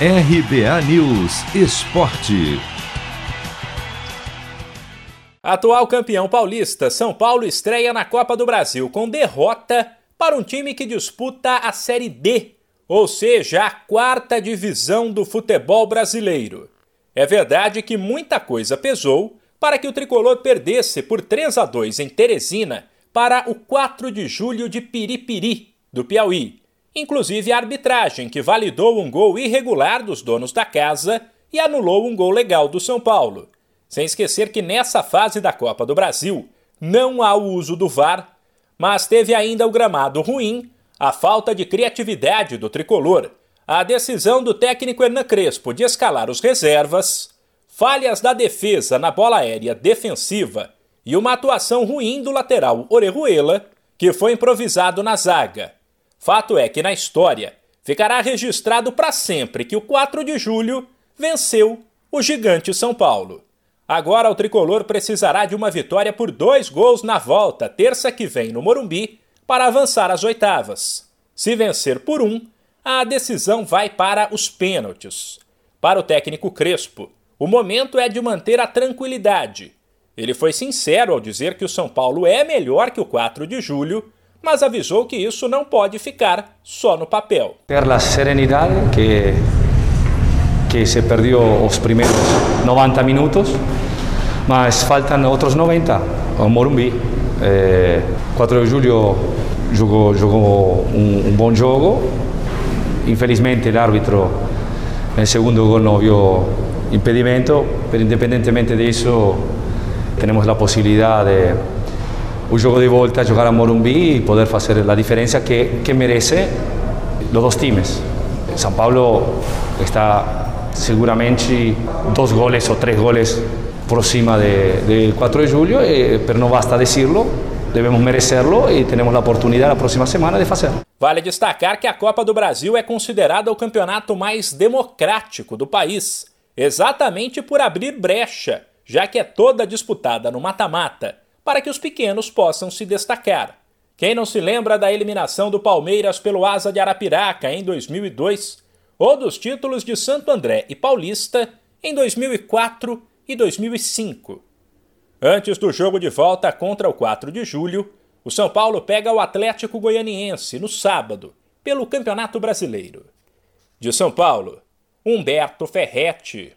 RBA News Esporte. Atual campeão paulista, São Paulo estreia na Copa do Brasil com derrota para um time que disputa a Série D, ou seja, a quarta divisão do futebol brasileiro. É verdade que muita coisa pesou para que o tricolor perdesse por 3 a 2 em Teresina para o 4 de julho de Piripiri, do Piauí inclusive a arbitragem, que validou um gol irregular dos donos da casa e anulou um gol legal do São Paulo. Sem esquecer que nessa fase da Copa do Brasil não há o uso do VAR, mas teve ainda o gramado ruim, a falta de criatividade do tricolor, a decisão do técnico Hernan Crespo de escalar os reservas, falhas da defesa na bola aérea defensiva e uma atuação ruim do lateral Orejuela, que foi improvisado na zaga. Fato é que na história ficará registrado para sempre que o 4 de julho venceu o gigante São Paulo. Agora o tricolor precisará de uma vitória por dois gols na volta, terça que vem no Morumbi, para avançar às oitavas. Se vencer por um, a decisão vai para os pênaltis. Para o técnico Crespo, o momento é de manter a tranquilidade. Ele foi sincero ao dizer que o São Paulo é melhor que o 4 de julho mas avisou que isso não pode ficar só no papel. Ter a serenidade que que se perdeu os primeiros 90 minutos, mas faltam outros 90. O Morumbi, eh, 4 de julho jogou, jogou um, um bom jogo. Infelizmente o árbitro no segundo gol não viu impedimento, mas independentemente disso, temos a possibilidade de o jogo de volta, jogar a Morumbi e poder fazer a diferença que, que merece os dois times. São Paulo está seguramente dois goles ou três goles por cima de, de 4 de julho, eh, mas não basta decirlo, devemos merecerlo e temos a oportunidade na próxima semana de fazer. Vale destacar que a Copa do Brasil é considerada o campeonato mais democrático do país, exatamente por abrir brecha, já que é toda disputada no mata-mata para que os pequenos possam se destacar. Quem não se lembra da eliminação do Palmeiras pelo Asa de Arapiraca em 2002 ou dos títulos de Santo André e Paulista em 2004 e 2005? Antes do jogo de volta contra o 4 de julho, o São Paulo pega o Atlético Goianiense no sábado, pelo Campeonato Brasileiro. De São Paulo, Humberto Ferretti.